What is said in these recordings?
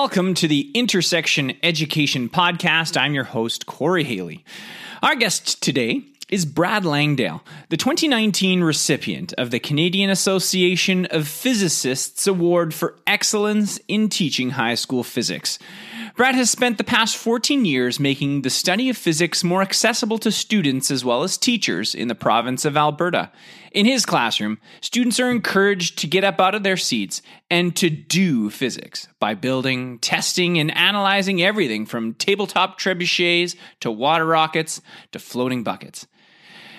Welcome to the Intersection Education Podcast. I'm your host, Corey Haley. Our guest today is Brad Langdale, the 2019 recipient of the Canadian Association of Physicists Award for Excellence in Teaching High School Physics. Brad has spent the past 14 years making the study of physics more accessible to students as well as teachers in the province of Alberta. In his classroom, students are encouraged to get up out of their seats and to do physics by building, testing, and analyzing everything from tabletop trebuchets to water rockets to floating buckets.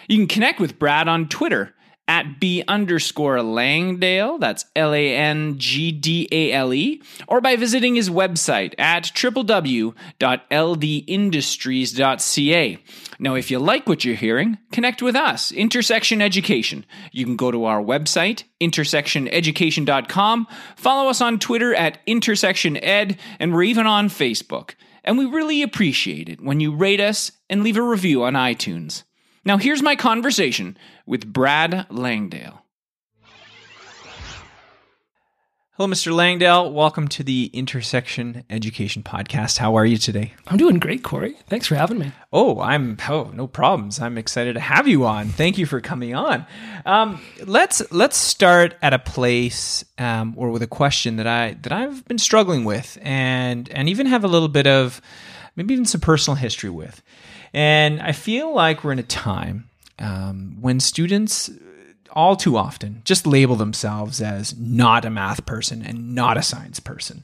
You can connect with Brad on Twitter at B underscore Langdale, that's L A N G D A L E, or by visiting his website at www.ldindustries.ca. Now, if you like what you're hearing, connect with us, Intersection Education. You can go to our website, intersectioneducation.com, follow us on Twitter at Intersection Ed, and we're even on Facebook. And we really appreciate it when you rate us and leave a review on iTunes. Now, here's my conversation with Brad Langdale. Hello, Mr. Langdale. Welcome to the Intersection Education Podcast. How are you today? I'm doing great, Corey. Thanks for having me. Oh, I'm oh no problems. I'm excited to have you on. Thank you for coming on. Um, let's let's start at a place um, or with a question that I that I've been struggling with, and and even have a little bit of maybe even some personal history with. And I feel like we're in a time um, when students all too often just label themselves as not a math person and not a science person.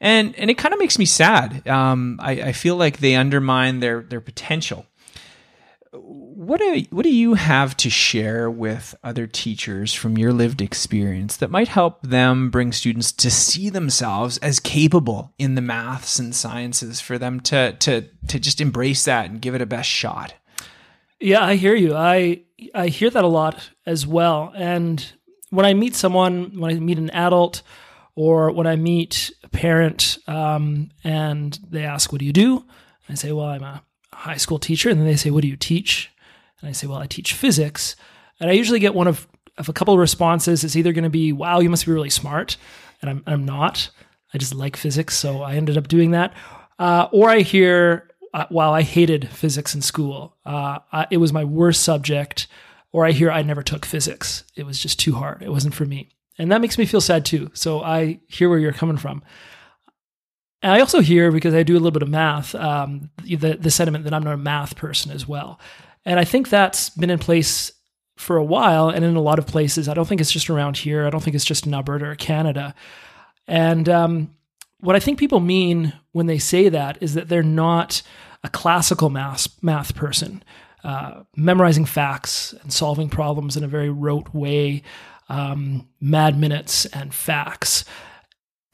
And, and it kind of makes me sad. Um, I, I feel like they undermine their, their potential. What do, what do you have to share with other teachers from your lived experience that might help them bring students to see themselves as capable in the maths and sciences for them to, to, to just embrace that and give it a best shot? Yeah, I hear you. I I hear that a lot as well. And when I meet someone, when I meet an adult, or when I meet a parent, um, and they ask, "What do you do?" I say, "Well, I'm a high school teacher." And then they say, "What do you teach?" And I say, "Well, I teach physics." And I usually get one of of a couple of responses. It's either going to be, "Wow, you must be really smart," and I'm I'm not. I just like physics, so I ended up doing that. Uh, or I hear, uh, while I hated physics in school, uh, I, it was my worst subject. Or I hear I never took physics. It was just too hard. It wasn't for me. And that makes me feel sad too. So I hear where you're coming from. I also hear, because I do a little bit of math, um, the, the sentiment that I'm not a math person as well. And I think that's been in place for a while and in a lot of places. I don't think it's just around here. I don't think it's just in Alberta or Canada. And um, what I think people mean when they say that is that they're not a classical math math person, uh, memorizing facts and solving problems in a very rote way, um, mad minutes and facts.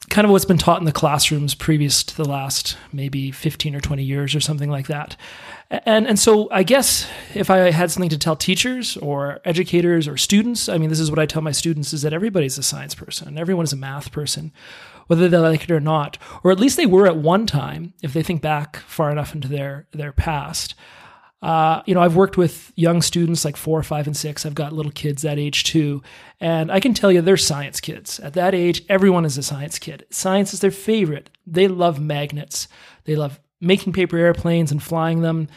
Kind of what's been taught in the classrooms previous to the last maybe 15 or 20 years or something like that. And, and so I guess if I had something to tell teachers or educators or students, I mean, this is what I tell my students is that everybody's a science person and everyone is a math person whether they like it or not, or at least they were at one time, if they think back far enough into their their past. Uh, you know, I've worked with young students like four, five, and six. I've got little kids that age too. And I can tell you they're science kids. At that age, everyone is a science kid. Science is their favorite. They love magnets. They love making paper airplanes and flying them.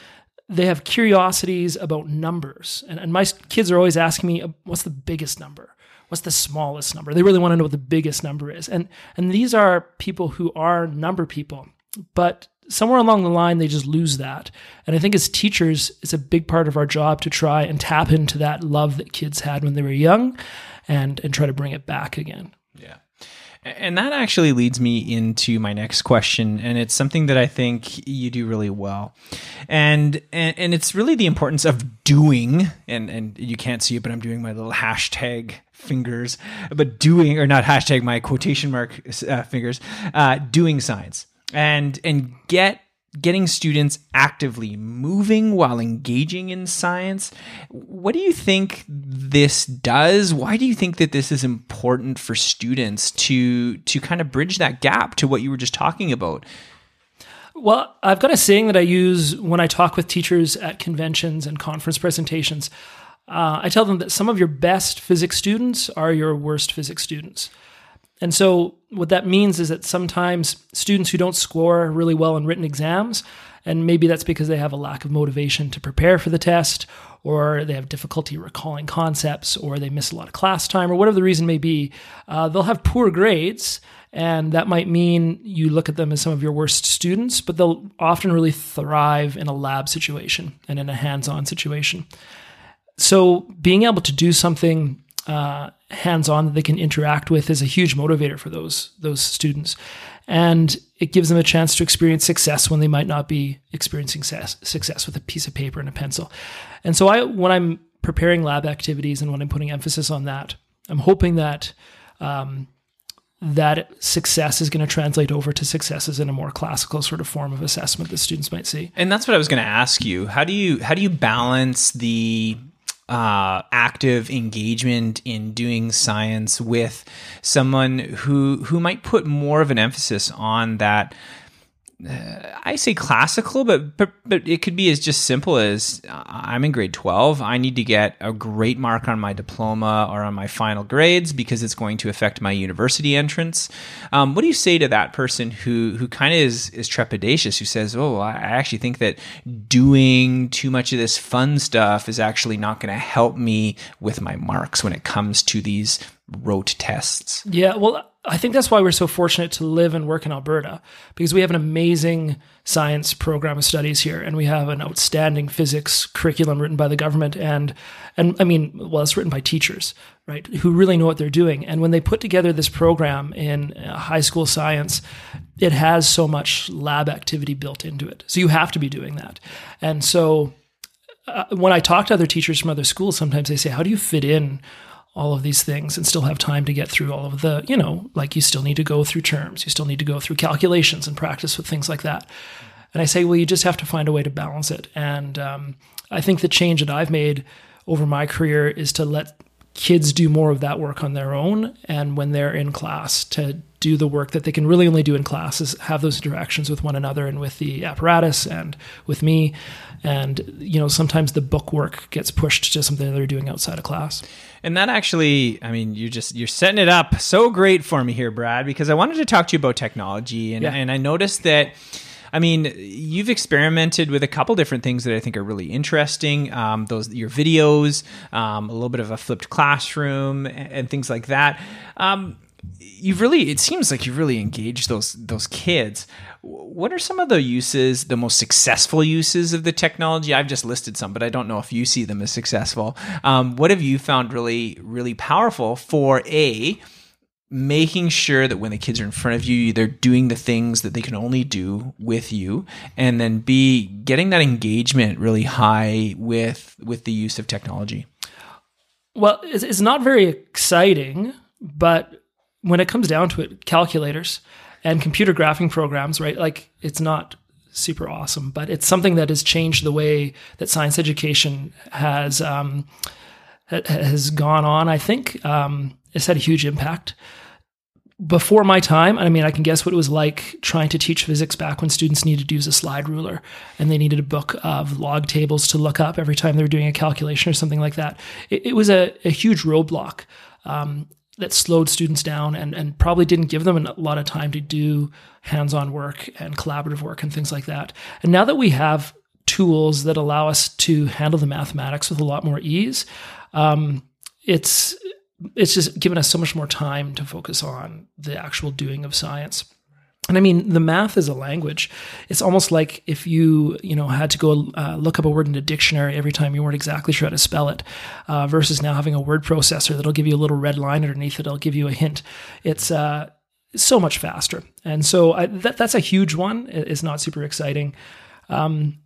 They have curiosities about numbers. And, and my kids are always asking me, what's the biggest number? what's the smallest number? They really want to know what the biggest number is. And and these are people who are number people, but somewhere along the line they just lose that. And I think as teachers, it's a big part of our job to try and tap into that love that kids had when they were young and and try to bring it back again. Yeah. And that actually leads me into my next question, and it's something that I think you do really well, and and, and it's really the importance of doing. And and you can't see it, but I'm doing my little hashtag fingers, but doing or not hashtag my quotation mark uh, fingers, uh, doing science, and and get getting students actively moving while engaging in science. What do you think this does? Why do you think that this is important for students to to kind of bridge that gap to what you were just talking about? Well, I've got a saying that I use when I talk with teachers at conventions and conference presentations. Uh, I tell them that some of your best physics students are your worst physics students. And so, what that means is that sometimes students who don't score really well in written exams, and maybe that's because they have a lack of motivation to prepare for the test, or they have difficulty recalling concepts, or they miss a lot of class time, or whatever the reason may be, uh, they'll have poor grades. And that might mean you look at them as some of your worst students, but they'll often really thrive in a lab situation and in a hands on situation. So, being able to do something uh, hands-on that they can interact with is a huge motivator for those those students, and it gives them a chance to experience success when they might not be experiencing success, success with a piece of paper and a pencil. And so, I when I'm preparing lab activities and when I'm putting emphasis on that, I'm hoping that. Um, that success is going to translate over to successes in a more classical sort of form of assessment that students might see. And that's what I was going to ask you. How do you how do you balance the uh, active engagement in doing science with someone who who might put more of an emphasis on that I say classical, but, but but it could be as just simple as uh, I'm in grade 12. I need to get a great mark on my diploma or on my final grades because it's going to affect my university entrance. Um, what do you say to that person who who kind of is is trepidatious, who says, "Oh, I actually think that doing too much of this fun stuff is actually not going to help me with my marks when it comes to these rote tests." Yeah, well I think that's why we're so fortunate to live and work in Alberta because we have an amazing science program of studies here, and we have an outstanding physics curriculum written by the government, and and I mean, well, it's written by teachers, right, who really know what they're doing. And when they put together this program in uh, high school science, it has so much lab activity built into it, so you have to be doing that. And so, uh, when I talk to other teachers from other schools, sometimes they say, "How do you fit in?" All of these things and still have time to get through all of the, you know, like you still need to go through terms, you still need to go through calculations and practice with things like that. And I say, well, you just have to find a way to balance it. And um, I think the change that I've made over my career is to let kids do more of that work on their own. And when they're in class, to do the work that they can really only do in class is have those interactions with one another and with the apparatus and with me. And, you know, sometimes the book work gets pushed to something that they're doing outside of class. And that actually, I mean, you just you're setting it up so great for me here, Brad, because I wanted to talk to you about technology, and yeah. and I noticed that. I mean, you've experimented with a couple different things that I think are really interesting. Um, those your videos, um, a little bit of a flipped classroom, and, and things like that. Um, you've really it seems like you've really engaged those those kids. What are some of the uses the most successful uses of the technology? I've just listed some but i don't know if you see them as successful. Um, what have you found really really powerful for a making sure that when the kids are in front of you they're doing the things that they can only do with you? And then b getting that engagement really high with with the use of technology. Well it's not very exciting but when it comes down to it, calculators and computer graphing programs, right? Like it's not super awesome, but it's something that has changed the way that science education has um, has gone on. I think um, it's had a huge impact. Before my time, I mean, I can guess what it was like trying to teach physics back when students needed to use a slide ruler and they needed a book of log tables to look up every time they were doing a calculation or something like that. It, it was a, a huge roadblock. Um, that slowed students down and, and probably didn't give them a lot of time to do hands-on work and collaborative work and things like that. And now that we have tools that allow us to handle the mathematics with a lot more ease, um, it's it's just given us so much more time to focus on the actual doing of science. And I mean, the math is a language. It's almost like if you, you know, had to go uh, look up a word in a dictionary every time you weren't exactly sure how to spell it, uh, versus now having a word processor that'll give you a little red line underneath it. It'll give you a hint. It's uh, so much faster. And so I, that, that's a huge one. It's not super exciting. Um,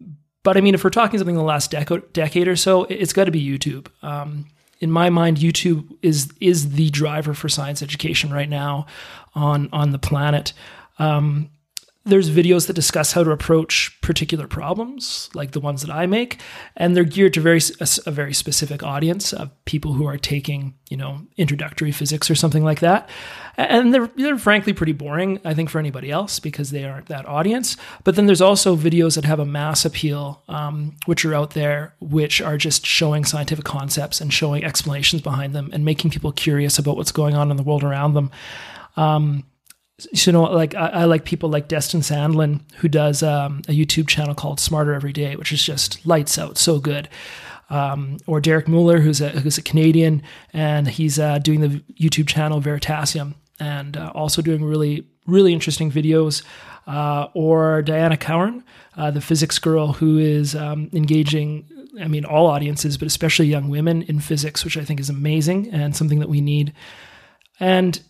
but I mean, if we're talking something in the last decade or so, it's got to be YouTube. Um, in my mind, YouTube is is the driver for science education right now on on the planet. Um, there's videos that discuss how to approach particular problems, like the ones that I make, and they're geared to very a, a, very specific audience of people who are taking, you know, introductory physics or something like that. And they're they're frankly pretty boring, I think, for anybody else because they aren't that audience. But then there's also videos that have a mass appeal, um, which are out there, which are just showing scientific concepts and showing explanations behind them and making people curious about what's going on in the world around them. Um, you know, like I, I, like people like Destin Sandlin, who does um, a YouTube channel called Smarter Every Day, which is just lights out, so good. Um, or Derek Muller, who's a who's a Canadian, and he's uh, doing the YouTube channel Veritasium, and uh, also doing really really interesting videos. Uh, or Dianna Cowern, uh, the physics girl, who is um, engaging. I mean, all audiences, but especially young women in physics, which I think is amazing and something that we need. And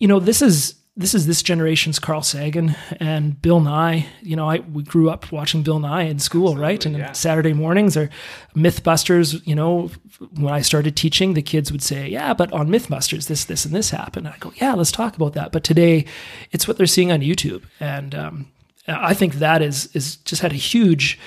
you know, this is this is this generation's Carl Sagan and Bill Nye. You know, I we grew up watching Bill Nye in school, Absolutely, right? And yeah. Saturday mornings or MythBusters. You know, when I started teaching, the kids would say, "Yeah, but on MythBusters, this, this, and this happened." And I go, "Yeah, let's talk about that." But today, it's what they're seeing on YouTube, and um, I think that is is just had a huge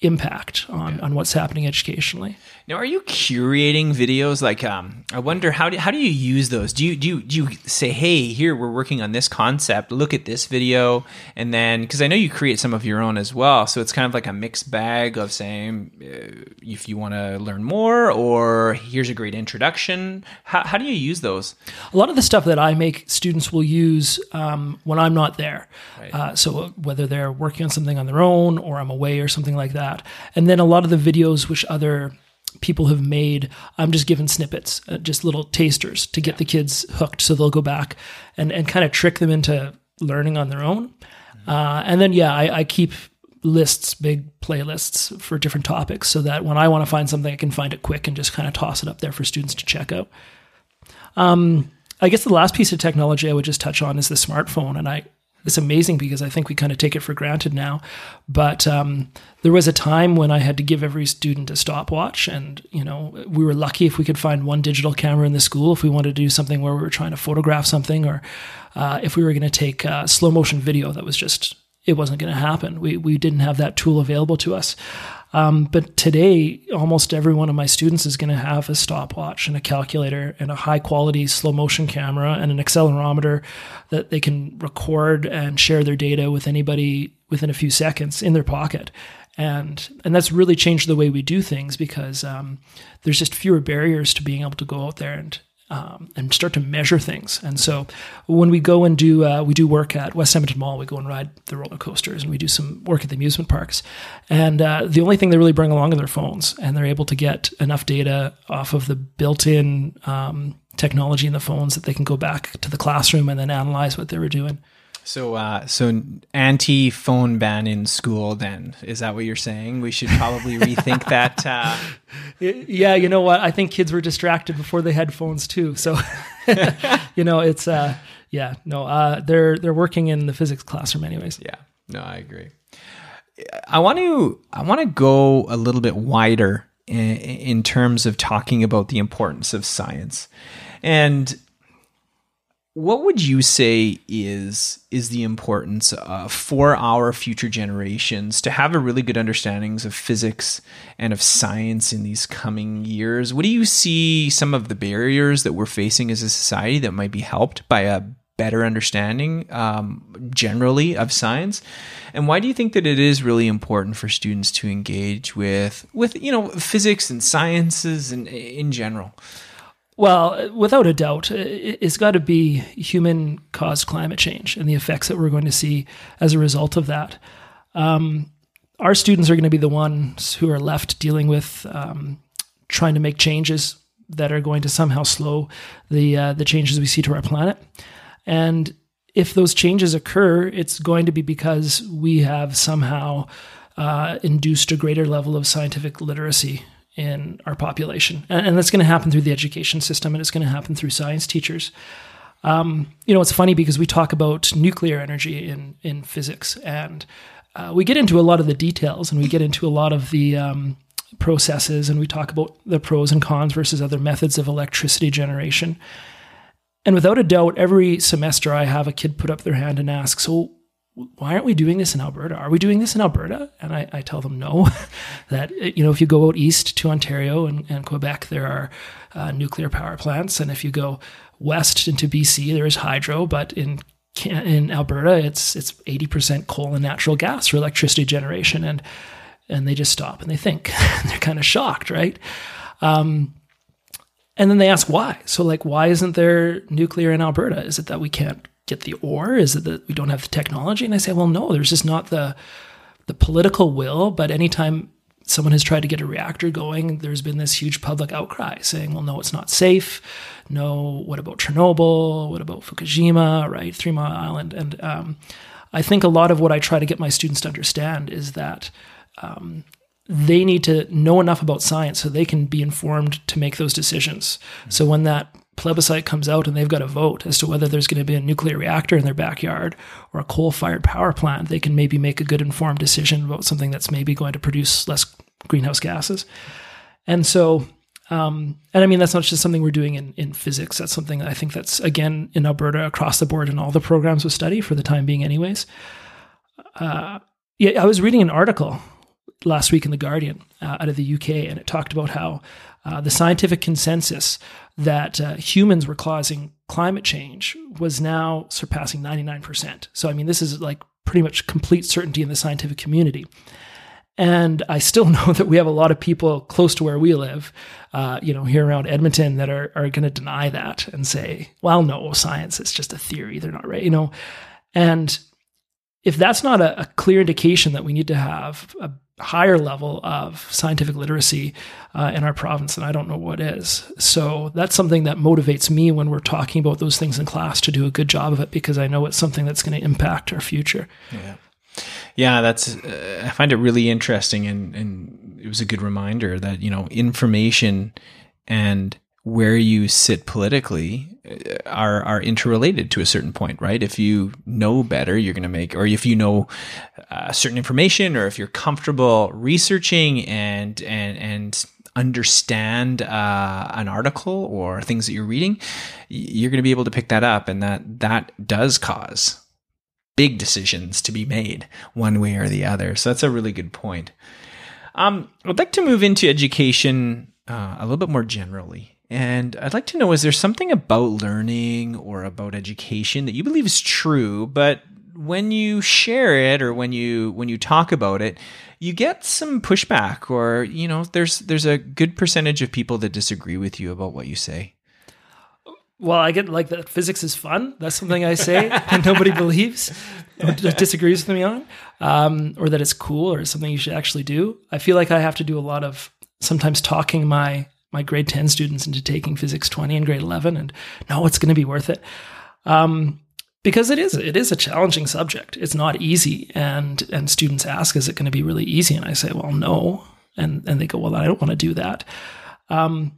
impact on, on what's happening educationally. Now, are you curating videos? Like, um, I wonder how do, how do you use those? Do you do you, do you say, hey, here we're working on this concept. Look at this video, and then because I know you create some of your own as well, so it's kind of like a mixed bag of saying uh, if you want to learn more or here's a great introduction. How, how do you use those? A lot of the stuff that I make, students will use um, when I'm not there. Right. Uh, so whether they're working on something on their own or I'm away or something like that that. And then a lot of the videos which other people have made, I'm just giving snippets, uh, just little tasters to get the kids hooked so they'll go back and, and kind of trick them into learning on their own. Uh, and then, yeah, I, I, keep lists, big playlists for different topics so that when I want to find something, I can find it quick and just kind of toss it up there for students to check out. Um, I guess the last piece of technology I would just touch on is the smartphone. And I, it's amazing because I think we kind of take it for granted now. But um, there was a time when I had to give every student a stopwatch, and you know we were lucky if we could find one digital camera in the school if we wanted to do something where we were trying to photograph something, or uh, if we were going to take uh, slow motion video. That was just it wasn't going to happen. We we didn't have that tool available to us. Um, but today, almost every one of my students is going to have a stopwatch and a calculator and a high quality slow motion camera and an accelerometer that they can record and share their data with anybody within a few seconds in their pocket. And, and that's really changed the way we do things because um, there's just fewer barriers to being able to go out there and um, and start to measure things. And so when we go and do uh, we do work at West Edmonton Mall, we go and ride the roller coasters, and we do some work at the amusement parks. And uh, the only thing they really bring along are their phones, and they're able to get enough data off of the built-in um, technology in the phones that they can go back to the classroom and then analyze what they were doing. So, uh, so anti-phone ban in school. Then is that what you're saying? We should probably rethink that. Uh... Yeah, you know what? I think kids were distracted before they had phones too. So, you know, it's uh, yeah, no, uh, they're they're working in the physics classroom anyways. Yeah, no, I agree. I want to I want to go a little bit wider in, in terms of talking about the importance of science, and what would you say is is the importance uh, for our future generations to have a really good understandings of physics and of science in these coming years? What do you see some of the barriers that we're facing as a society that might be helped by a better understanding um, generally of science? And why do you think that it is really important for students to engage with with you know physics and sciences and in general? Well, without a doubt, it's got to be human caused climate change and the effects that we're going to see as a result of that. Um, our students are going to be the ones who are left dealing with um, trying to make changes that are going to somehow slow the uh, the changes we see to our planet. And if those changes occur, it's going to be because we have somehow uh, induced a greater level of scientific literacy in our population. And, and that's going to happen through the education system and it's going to happen through science teachers. Um, you know, it's funny because we talk about nuclear energy in in physics, and uh, we get into a lot of the details, and we get into a lot of the um, processes, and we talk about the pros and cons versus other methods of electricity generation. And without a doubt, every semester I have a kid put up their hand and ask, "So, why aren't we doing this in Alberta? Are we doing this in Alberta? And I, I tell them no, that, you know, if you go out east to Ontario and, and Quebec, there are uh, nuclear power plants. And if you go west into BC, there is hydro, but in in Alberta, it's it's 80% coal and natural gas for electricity generation. And and they just stop and they think. They're kind of shocked, right? Um, and then they ask why. So, like, why isn't there nuclear in Alberta? Is it that we can't get the ore? Is it that we don't have the technology? And I say, well, no, there's just not the the political will. But anytime someone has tried to get a reactor going, there's been this huge public outcry saying, well, no, it's not safe. No, what about Chernobyl? What about Fukushima? Right, Three Mile Island. And um, I think a lot of what I try to get my students to understand is that. Um, they need to know enough about science so they can be informed to make those decisions. Mm-hmm. So when that plebiscite comes out and they've got a vote as to whether there's going to be a nuclear reactor in their backyard or a coal fired power plant, they can maybe make a good informed decision about something that's maybe going to produce less greenhouse gases. And so, um, and I mean, that's not just something we're doing in, in physics. That's something I think that's, again, in Alberta across the board in all the programs of study for the time being, anyways. Uh, yeah, I was reading an article last week in The Guardian uh, out of the UK, and it talked about how uh, the scientific consensus that uh, humans were causing climate change was now surpassing 99%. So, I mean, this is like pretty much complete certainty in the scientific community. And I still know that we have a lot of people close to where we live, uh, you know, here around Edmonton that are, are going to deny that and say, well, no, science is just a theory. They're not right, you know. And if that's not a, a clear indication that we need to have a higher level of scientific literacy uh, in our province, and I don't know what is. So that's something that motivates me when we're talking about those things in class to do a good job of it because I know it's something that's going to impact our future. Yeah. Yeah, that's. Uh, I find it really interesting, and and it was a good reminder that you know information and where you sit politically uh, are are interrelated to a certain point, right? If you know better, you're going to make, or if you know uh, certain information, or if you're comfortable researching and and and understand uh, an article or things that you're reading, you're going to be able to pick that up, and that that does cause big decisions to be made one way or the other. So that's a really good point. Um, I'd like to move into education uh, a little bit more generally. And I'd like to know is there something about learning or about education that you believe is true, but when you share it or when you when you talk about it, you get some pushback or you know there's there's a good percentage of people that disagree with you about what you say. Well, I get like that physics is fun. That's something I say and nobody believes or disagrees with me on, um, or that it's cool or something you should actually do. I feel like I have to do a lot of sometimes talking my my grade 10 students into taking physics 20 in grade 11 and no it's going to be worth it. Um, because it is it is a challenging subject. It's not easy and and students ask is it going to be really easy? And i say well no. And and they go well i don't want to do that. Um,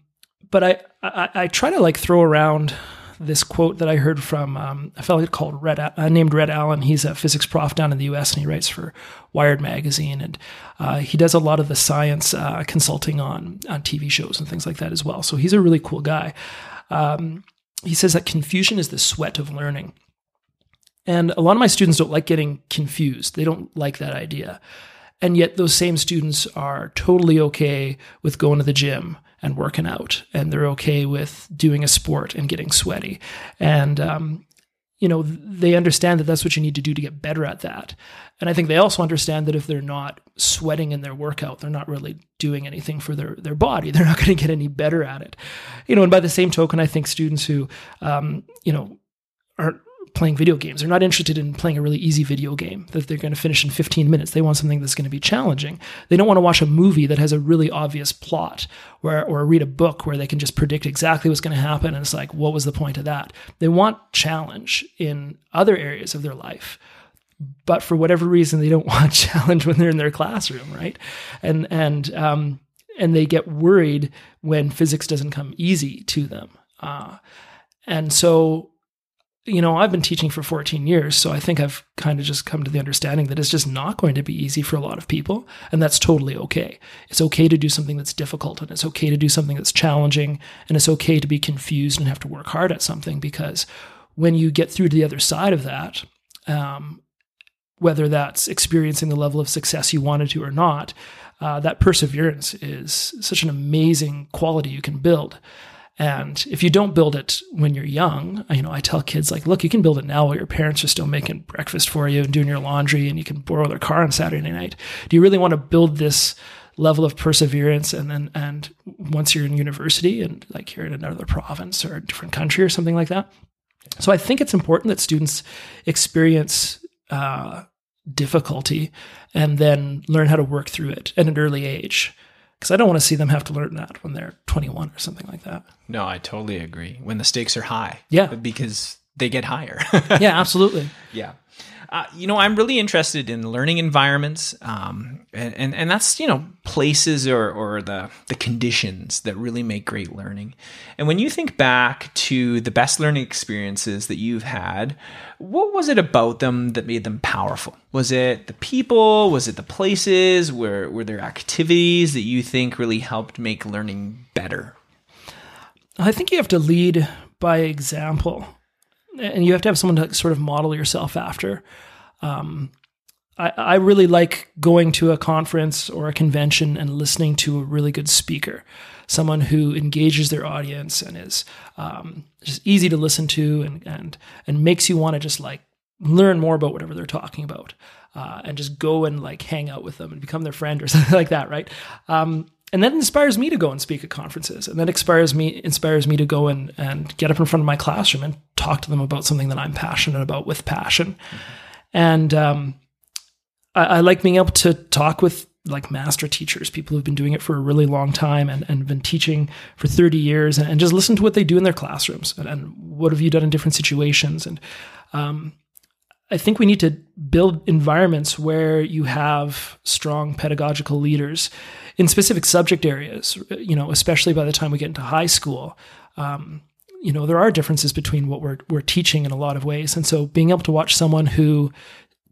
but I, I, I try to like throw around this quote that I heard from um, a fellow called Rhett uh, named Rhett Allain. He's a physics prof down in the U.S. and he writes for Wired magazine, and uh, he does a lot of the science uh, consulting on on TV shows and things like that as well. So he's a really cool guy. Um, he says that confusion is the sweat of learning, and a lot of my students don't like getting confused. They don't like that idea. And yet, those same students are totally okay with going to the gym and working out, and they're okay with doing a sport and getting sweaty. And, um, you know, they understand that that's what you need to do to get better at that. And I think they also understand that if they're not sweating in their workout, they're not really doing anything for their, their body. They're not going to get any better at it. You know, and by the same token, I think students who, um, you know, aren't playing video games. They're not interested in playing a really easy video game that they're going to finish in 15 minutes. They want something that's going to be challenging. They don't want to watch a movie that has a really obvious plot where, or read a book where they can just predict exactly what's going to happen. And it's like, what was the point of that? They want challenge in other areas of their life. But for whatever reason, they don't want challenge when they're in their classroom, right? And and um, and they get worried when physics doesn't come easy to them. Uh, and so you know, I've been teaching for 14 years, so I think I've kind of just come to the understanding that it's just not going to be easy for a lot of people, and that's totally okay. It's okay to do something that's difficult, and it's okay to do something that's challenging, and it's okay to be confused and have to work hard at something because when you get through to the other side of that, um, whether that's experiencing the level of success you wanted to or not, uh, that perseverance is such an amazing quality you can build. And if you don't build it when you're young, you know, I tell kids like, look, you can build it now while your parents are still making breakfast for you and doing your laundry and you can borrow their car on Saturday night. Do you really want to build this level of perseverance and then and once you're in university and like you're in another province or a different country or something like that? So I think it's important that students experience uh, difficulty and then learn how to work through it at an early age because I don't want to see them have to learn that when they're 21 or something like that. No, I totally agree. When the stakes are high. Yeah. Because they get higher. yeah, absolutely. Yeah. Uh, you know, I'm really interested in learning environments, um, and, and, and that's you know places or or the the conditions that really make great learning. And when you think back to the best learning experiences that you've had, what was it about them that made them powerful? Was it the people? Was it the places? Were were there activities that you think really helped make learning better? I think you have to lead by example and you have to have someone to sort of model yourself after. Um, I, I really like going to a conference or a convention and listening to a really good speaker, someone who engages their audience and is um, just easy to listen to and and and makes you want to just like learn more about whatever they're talking about, uh, and just go and like hang out with them and become their friend or something like that, right? Um, and that inspires me to go and speak at conferences. And that inspires me inspires me to go and, and get up in front of my classroom and talk to them about something that i'm passionate about with passion. Mm-hmm. and um, I, I, like being able to talk with like master teachers people who've been doing it for a really long time and, and been teaching for 30 years and, and just listen to what they do in their classrooms. And, and what have you done in different situations? And um, I think we need to build environments where you have strong pedagogical leaders in specific subject areas, you know, especially by the time we get into high school. Um, you know, there are differences between what we're, we're teaching in a lot of ways. And so being able to watch someone who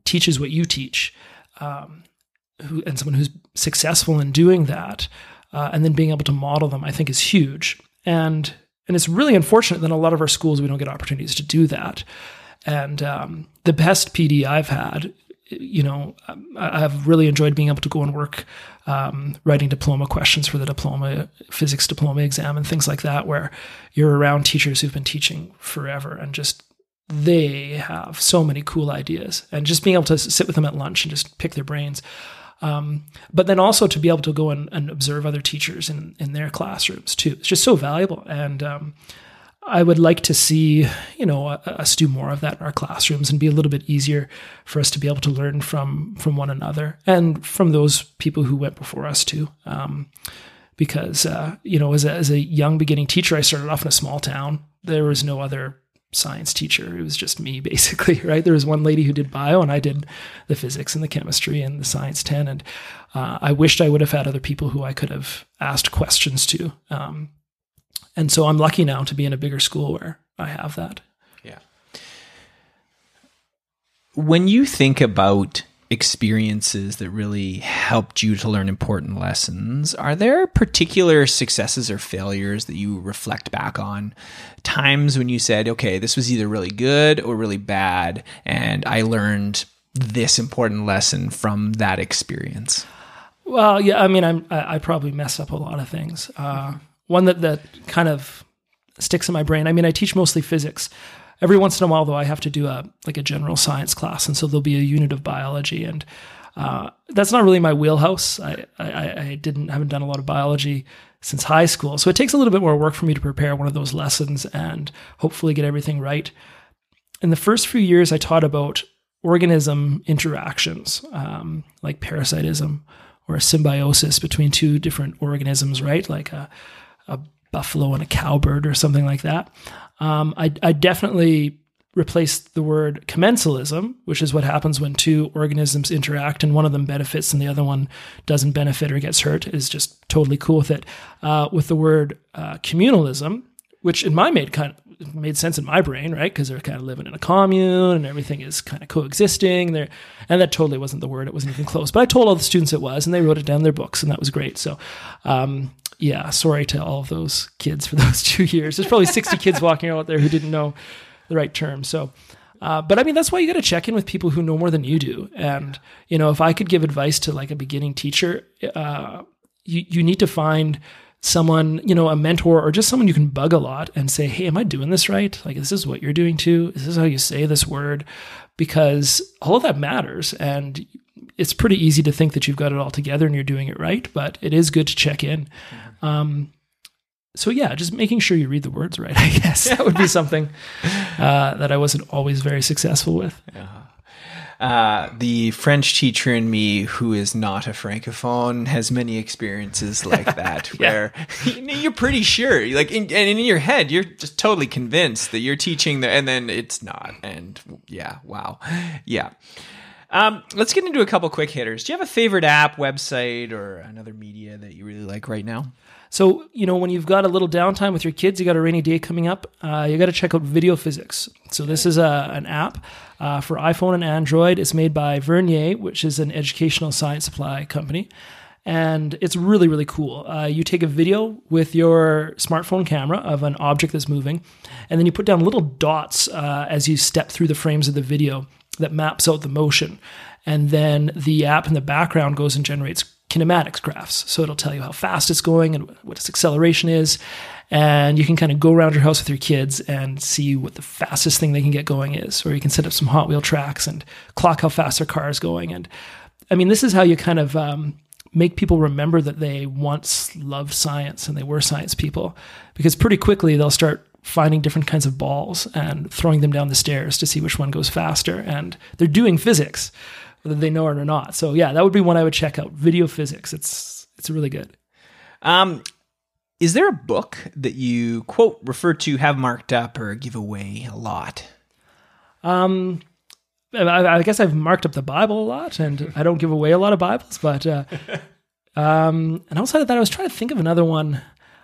teaches what you teach, um, who, and someone who's successful in doing that, uh, and then being able to model them, I think is huge. And, and it's really unfortunate that in a lot of our schools, we don't get opportunities to do that. And um, the best PD I've had you know, I've really enjoyed being able to go and work um, writing diploma questions for the diploma physics diploma exam and things like that, where you're around teachers who've been teaching forever and just they have so many cool ideas, and just being able to sit with them at lunch and just pick their brains. Um, but then also to be able to go and, and, observe other teachers in, in their classrooms too. It's just so valuable. And um, I would like to see, you know, us do more of that in our classrooms and be a little bit easier for us to be able to learn from from one another and from those people who went before us too. Um, because uh, you know, as a, as a young beginning teacher, I started off in a small town. There was no other science teacher. It was just me, basically. Right? There was one lady who did bio, and I did the physics and the chemistry and the science ten. And uh, I wished I would have had other people who I could have asked questions to. Um, and so I'm lucky now to be in a bigger school where I have that. Yeah. When you think about experiences that really helped you to learn important lessons, are there particular successes or failures that you reflect back on? Times when you said, okay, this was either really good or really bad, and I learned this important lesson from that experience? Well, yeah, I mean, I'm, I, I probably mess up a lot of things. Uh, one that that kind of sticks in my brain. I mean, I teach mostly physics. Every once in a while, though, I have to do a like a general science class, and so there'll be a unit of biology, and uh, that's not really my wheelhouse. I, I, I didn't haven't done a lot of biology since high school, so it takes a little bit more work for me to prepare one of those lessons and hopefully get everything right. In the first few years, I taught about organism interactions, um, like parasitism or a symbiosis between two different organisms, right? Like a a buffalo and a cowbird or something like that. Um, I, I definitely replaced the word commensalism, which is what happens when two organisms interact and one of them benefits and the other one doesn't benefit or gets hurt, is just totally cool with it. Uh, with the word uh, communalism, which in my made kind of, made sense in my brain, right? Because they're kind of living in a commune and everything is kind of coexisting. There, and that totally wasn't the word; it wasn't even close. But I told all the students it was, and they wrote it down in their books, and that was great. So, um, yeah, sorry to all of those kids for those two years. There's probably 60 kids walking out there who didn't know the right term. So, uh, but I mean, that's why you got to check in with people who know more than you do. And, you know, if I could give advice to like a beginning teacher, uh, you, you need to find someone, you know, a mentor or just someone you can bug a lot and say, Hey, am I doing this right? Like, this is what you're doing too. This is how you say this word? Because all of that matters. And it's pretty easy to think that you've got it all together and you're doing it right, but it is good to check in. Mm-hmm. Um, so yeah, just making sure you read the words right. I guess that would be something uh, that I wasn't always very successful with. Uh, the French teacher in me, who is not a francophone, has many experiences like that, yeah. where you're pretty sure, like, in, and in your head, you're just totally convinced that you're teaching the, and then it's not, and yeah, wow, yeah. Um, let's get into a couple quick hitters. Do you have a favorite app, website, or another media that you really like right now? So, you know, when you've got a little downtime with your kids, you got a rainy day coming up, uh, you got to check out Video Physics. So, this is a, an app uh, for iPhone and Android. It's made by Vernier, which is an educational science supply company. And it's really, really cool. Uh, you take a video with your smartphone camera of an object that's moving, and then you put down little dots uh, as you step through the frames of the video that maps out the motion. And then the app in the background goes and generates kinematics graphs. So it'll tell you how fast it's going and what its acceleration is. And you can kind of go around your house with your kids and see what the fastest thing they can get going is. Or you can set up some Hot Wheel tracks and clock how fast their car is going. And I mean, this is how you kind of um, make people remember that they once loved science and they were science people. Because pretty quickly they'll start finding different kinds of balls and throwing them down the stairs to see which one goes faster. And they're doing physics, whether they know it or not. So yeah, that would be one I would check out. Video physics. It's it's really good. Um, is there a book that you quote refer to, have marked up, or give away a lot? Um, I, I guess I've marked up the Bible a lot, and I don't give away a lot of Bibles. But uh, um, and outside of that, I was trying to think of another one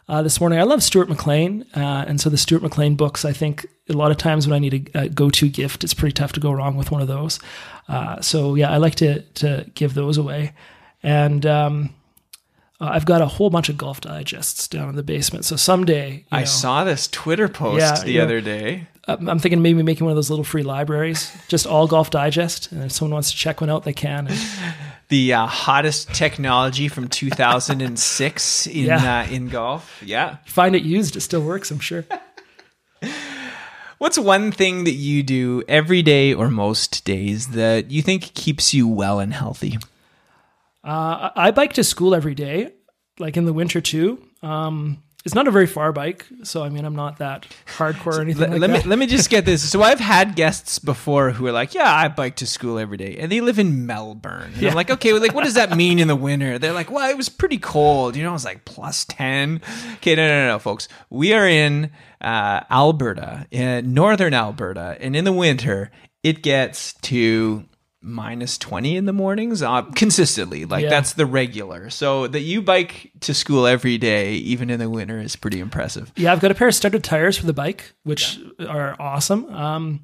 uh, this morning. I love Stuart McLean, uh, and so the Stuart McLean books. I think a lot of times when I need a, a go-to gift, it's pretty tough to go wrong with one of those. Uh, so yeah, I like to to give those away, and um, uh, I've got a whole bunch of golf digests down in the basement. So someday, I know, saw this Twitter post yeah, the other know, day. I'm thinking maybe making one of those little free libraries, just all golf digest, and if someone wants to check one out, they can. And, the uh, hottest technology from 2006 in yeah. uh, in golf. Yeah, find it used, it still works. I'm sure. What's one thing that you do every day or most days that you think keeps you well and healthy? Uh, I bike to school every day, like in the winter too. Um, it's not a very far bike, so I mean, I'm not that hardcore or anything. Let, like let me let me just get this. So I've had guests before who are like, "Yeah, I bike to school every day," and they live in Melbourne. Yeah. I'm like, "Okay, well, like, what does that mean in the winter?" They're like, "Well, it was pretty cold. You know, it was like plus ten. Okay, no, no, no, no folks. We are in uh, Alberta, in northern Alberta, and in the winter, it gets to minus 20 in the mornings uh, consistently like yeah. that's the regular so that you bike to school every day even in the winter is pretty impressive yeah i've got a pair of studded tires for the bike which yeah. are awesome um,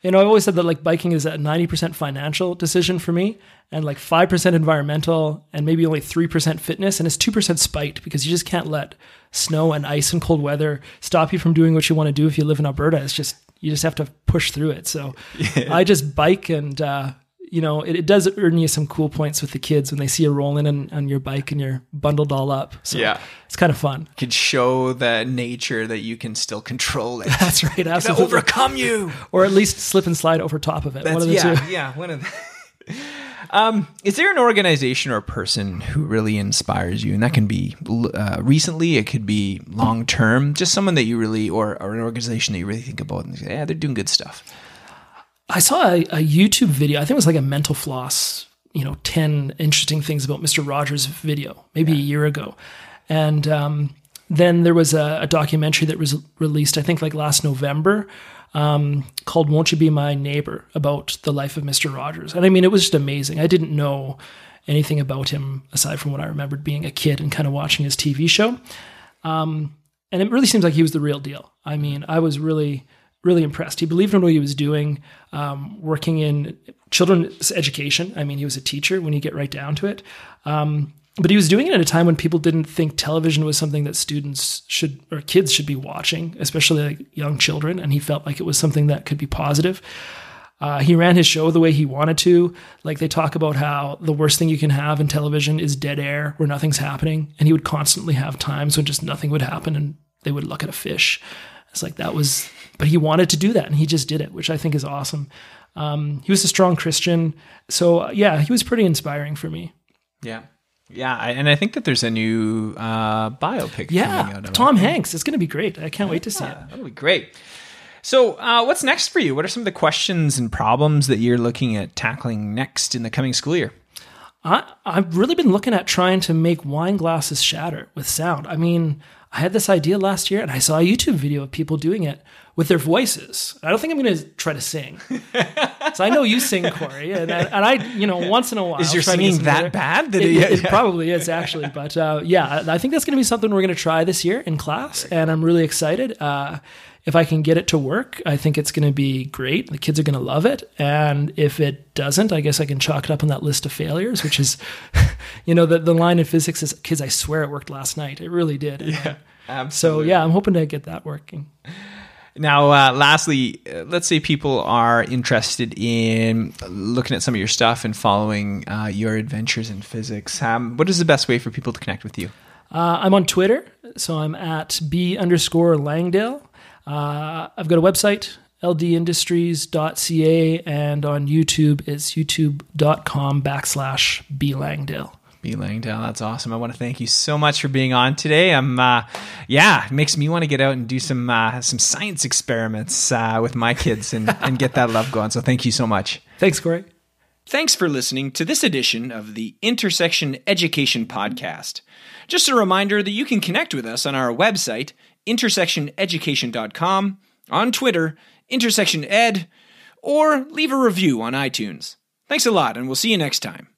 you know i've always said that like biking is a 90% financial decision for me and like 5% environmental and maybe only 3% fitness and it's 2% spite because you just can't let snow and ice and cold weather stop you from doing what you want to do if you live in alberta it's just you just have to push through it so yeah. i just bike and uh, you know, it, it, does earn you some cool points with the kids when they see you rolling in, on your bike and you're bundled all up. So yeah. it's kind of fun. You could show the nature that you can still control it. That's right. Absolutely. overcome you. Or at least slip and slide over top of it. That's, one of the yeah, two. Yeah. One of the. Um, is there an organization or person who really inspires you? And that can be uh, recently, it could be long term, just someone that you really, or, or an organization that you really think about and say, yeah, they're doing good stuff. I saw a, a, YouTube video. I think it was like a mental floss, you know, 10 interesting things about Mr. Rogers video, maybe yeah. a year ago. And um, then there was a, a, documentary that was released, I think like last November, um, called Won't You Be My Neighbor about the life of Mr. Rogers. And I mean, it was just amazing. I didn't know anything about him aside from what I remembered being a kid and kind of watching his TV show. Um, and it really seems like he was the real deal. I mean, I was really, really impressed. He believed in what he was doing, um, working in children's education. I mean, he was a teacher when you get right down to it. Um, but he was doing it at a time when people didn't think television was something that students should or kids should be watching, especially like young children. And he felt like it was something that could be positive. Uh, he ran his show the way he wanted to. Like they talk about how the worst thing you can have in television is dead air where nothing's happening. And he would constantly have times when just nothing would happen and they would look at a fish. It's like that was, but he wanted to do that and he just did it, which I think is awesome. Um, he was a strong Christian. So, uh, yeah, he was pretty inspiring for me. Yeah. Yeah, I, and I think that there's a new uh, biopic Yeah, coming out. of Tom it. Hanks. It's going to be great. I can't wait to see it. Yeah, that'll be great. So, uh, what's next for you? What are some of the questions and problems that you're looking at tackling next in the coming school year? I, I've really been looking at trying to make wine glasses shatter with sound. I mean, I had this idea last year and I saw a YouTube video of people doing it with their voices. I don't think I'm going to try to sing. so I know you sing, Corey, and, I- and I, you know, once in a while. Is your try to get singing that better- bad that It, it- it probably is actually, but uh, yeah, I think that's going to be something we're going to try this year in class, and I'm really excited. Uh, if I can get it to work, I think it's going to be great. The kids are going to love it, and if it doesn't, I guess I can chalk it up on that list of failures, which is, you know, the the line in physics is, "Kids, I swear it worked last night. It really did." Yeah. So Absolutely. yeah, I'm hoping to get that working. Now, uh, lastly, uh, let's say people are interested in looking at some of your stuff and following uh, your adventures in physics. Um, what is the best way for people to connect with you? Uh, I'm on Twitter, so I'm at b underscore Langdale. Uh, I've got a website, ldindustries.ca, and on YouTube, it's youtube.com backslash b Langdale. B. Langdale, that's awesome. I want to thank you so much for being on today. I'm, uh, yeah, it makes me want to get out and do some uh, some science experiments uh, with my kids and, and get that love going. So thank you so much. Thanks, Corey. Thanks for listening to this edition of the Intersection Education Podcast. Just a reminder that you can connect with us on our website, intersectioneducation.com, on Twitter, intersectioned, or leave a review on iTunes. Thanks a lot, and we'll see you next time.